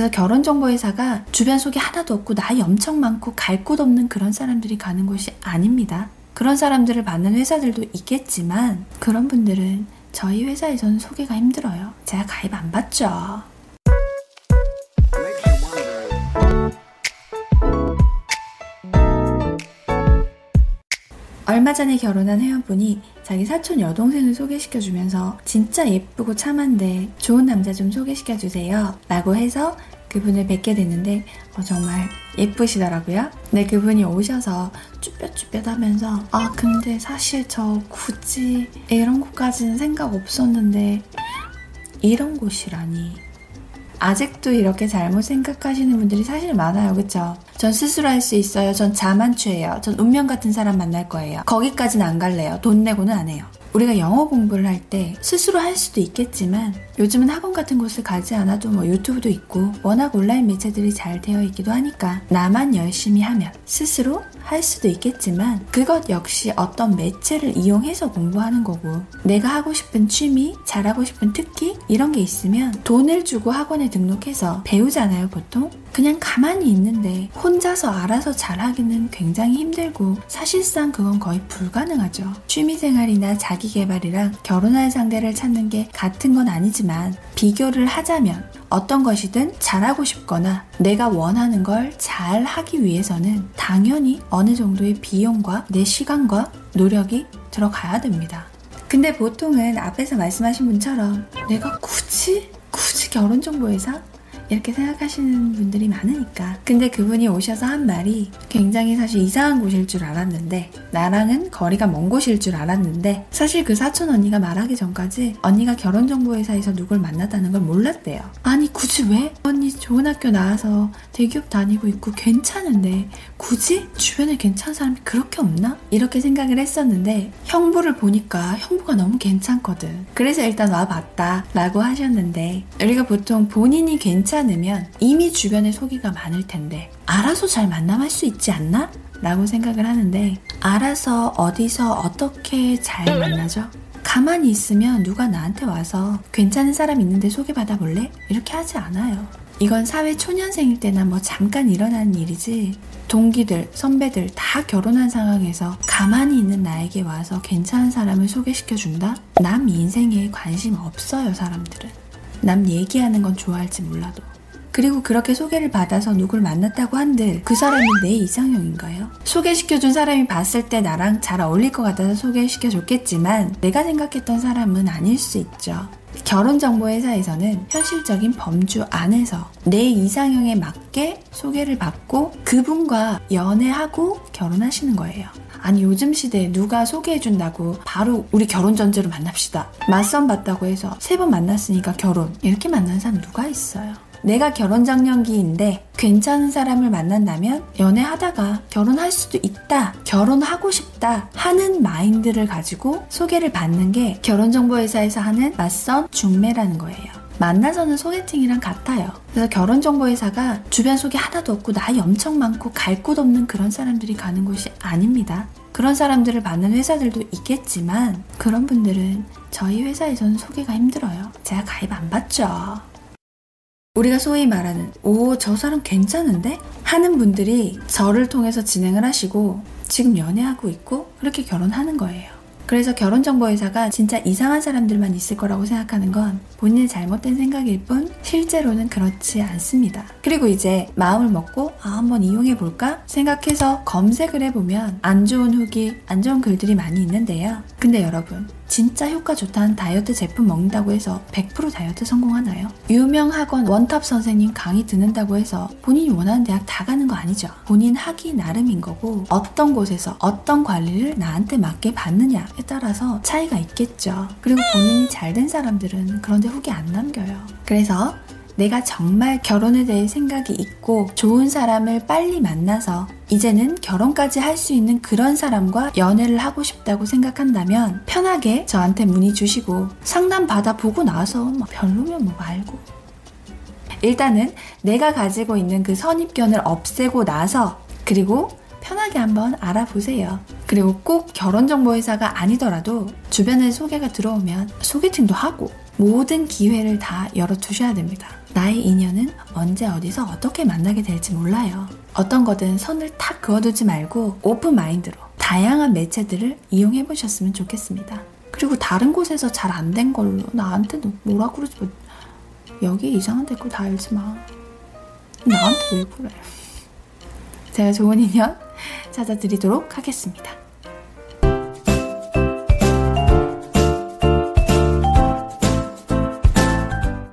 그래서 결혼정보회사가 주변 속에 하나도 없고 나이 엄청 많고 갈 곳 없는 그런 사람들이 가는 곳이 아닙니다. 그런 사람들을 받는 회사들도 있겠지만 그런 분들은 저희 회사에서는 소개가 힘들어요. 제가 가입 안 받죠. 얼마 전에 결혼한 회원분이 자기 사촌 여동생을 소개시켜주면서 진짜 예쁘고 참한데 좋은 남자 좀 소개시켜주세요. 라고 해서 그분을 뵙게 됐는데 어, 정말 예쁘시더라고요. 네, 그분이 오셔서 쭈뼛쭈뼛 하면서 아 근데 사실 저 굳이 이런 곳까지는 생각 없었는데 이런 곳이라니 아직도 이렇게 잘못 생각하시는 분들이 사실 많아요. 그쵸? 전 스스로 할 수 있어요. 전 자만추예요. 전 운명 같은 사람 만날 거예요. 거기까지는 안 갈래요. 돈 내고는 안 해요. 우리가 영어 공부를 할 때 스스로 할 수도 있겠지만 요즘은 학원 같은 곳을 가지 않아도 뭐 유튜브도 있고 워낙 온라인 매체들이 잘 되어 있기도 하니까 나만 열심히 하면 스스로 할 수도 있겠지만 그것 역시 어떤 매체를 이용해서 공부하는 거고 내가 하고 싶은 취미, 잘하고 싶은 특기 이런 게 있으면 돈을 주고 학원에 등록해서 배우잖아요 보통 그냥 가만히 있는데 혼자서 알아서 잘하기는 굉장히 힘들고 사실상 그건 거의 불가능하죠. 취미생활이나 자기개발이랑 결혼할 상대를 찾는 게 같은 건 아니지만 비교를 하자면 어떤 것이든 잘하고 싶거나 내가 원하는 걸 잘 하기 위해서는 당연히 어느 정도의 비용과 내 시간과 노력이 들어가야 됩니다. 근데 보통은 앞에서 말씀하신 분처럼 내가 굳이 굳이 결혼정보회사 이렇게 생각하시는 분들이 많으니까. 근데 그분이 오셔서 한 말이 굉장히 사실 이상한 곳일 줄 알았는데, 나랑은 거리가 먼 곳일 줄 알았는데, 사실 그 사촌 언니가 말하기 전까지 언니가 결혼정보회사에서 누굴 만났다는 걸 몰랐대요. 아니, 굳이 왜? 언니 좋은 학교 나와서 대기업 다니고 있고 괜찮은데, 굳이 주변에 괜찮은 사람이 그렇게 없나? 이렇게 생각을 했었는데, 형부를 보니까 형부가 너무 괜찮거든. 그래서 일단 와봤다. 라고 하셨는데, 우리가 보통 본인이 괜찮 괜찮으면 이미 주변에 소기가 많을 텐데 알아서 잘 만남할 수 있지 않나? 라고 생각을 하는데 알아서 어디서 어떻게 잘 만나죠? 가만히 있으면 누가 나한테 와서 괜찮은 사람 있는데 소개받아 볼래? 이렇게 하지 않아요. 이건 사회 초년생일 때나 뭐 잠깐 일어나는 일이지 동기들, 선배들 다 결혼한 상황에서 가만히 있는 나에게 와서 괜찮은 사람을 소개시켜준다? 남 인생에 관심 없어요, 사람들은. 남 얘기하는 건 좋아할지 몰라도. 그리고 그렇게 소개를 받아서 누굴 만났다고 한들 그 사람이 내 이상형인가요? 소개시켜준 사람이 봤을 때 나랑 잘 어울릴 것 같아서 소개시켜줬겠지만 내가 생각했던 사람은 아닐 수 있죠. 결혼정보회사에서는 현실적인 범주 안에서 내 이상형에 맞게 소개를 받고 그분과 연애하고 결혼하시는 거예요. 아니 요즘 시대에 누가 소개해준다고 바로 우리 결혼 전제로 만납시다. 맞선 봤다고 해서 세 번 만났으니까 결혼 이렇게 만난 사람 누가 있어요? 내가 결혼 장년기인데 괜찮은 사람을 만난다면 연애하다가 결혼할 수도 있다, 결혼하고 싶다 하는 마인드를 가지고 소개를 받는 게 결혼정보회사에서 하는 맞선 중매라는 거예요. 만나서는 소개팅이랑 같아요. 그래서 결혼정보회사가 주변 소개 하나도 없고 나이 엄청 많고 갈 곳 없는 그런 사람들이 가는 곳이 아닙니다. 그런 사람들을 받는 회사들도 있겠지만 그런 분들은 저희 회사에서는 소개가 힘들어요. 제가 가입 안 받죠. 우리가 소위 말하는 오, 저 사람 괜찮은데? 하는 분들이 저를 통해서 진행을 하시고 지금 연애하고 있고 그렇게 결혼하는 거예요. 그래서 결혼정보회사가 진짜 이상한 사람들만 있을 거라고 생각하는 건 본인의 잘못된 생각일 뿐 실제로는 그렇지 않습니다. 그리고 이제 마음을 먹고 아, 한번 이용해 볼까 생각해서 검색을 해보면 안 좋은 후기, 안 좋은 글들이 많이 있는데요. 근데 여러분, 진짜 효과 좋다는 다이어트 제품 먹는다고 해서 100% 다이어트 성공하나요? 유명 학원 원탑 선생님 강의 듣는다고 해서 본인이 원하는 대학 다 가는 거 아니죠. 본인 하기 나름인 거고 어떤 곳에서 어떤 관리를 나한테 맞게 받느냐에 따라서 차이가 있겠죠. 그리고 본인이 잘 된 사람들은 그런데 후기 안 남겨요. 그래서 내가 정말 결혼에 대해 생각이 있고 좋은 사람을 빨리 만나서 이제는 결혼까지 할 수 있는 그런 사람과 연애를 하고 싶다고 생각한다면 편하게 저한테 문의 주시고 상담 받아보고 나서 뭐 별로면 뭐 말고 일단은 내가 가지고 있는 그 선입견을 없애고 나서 그리고 편하게 한번 알아보세요. 그리고 꼭 결혼정보회사가 아니더라도 주변에 소개가 들어오면 소개팅도 하고 모든 기회를 다 열어두셔야 됩니다. 나의 인연은 언제 어디서 어떻게 만나게 될지 몰라요. 어떤 거든 선을 탁 그어두지 말고 오픈 마인드로 다양한 매체들을 이용해 보셨으면 좋겠습니다. 그리고 다른 곳에서 잘 안 된 걸로 나한테 뭐라 그러지 마. 여기 이상한 댓글 다 읽지 마. 나한테 왜 그래? 제가 좋은 인연 찾아드리도록 하겠습니다.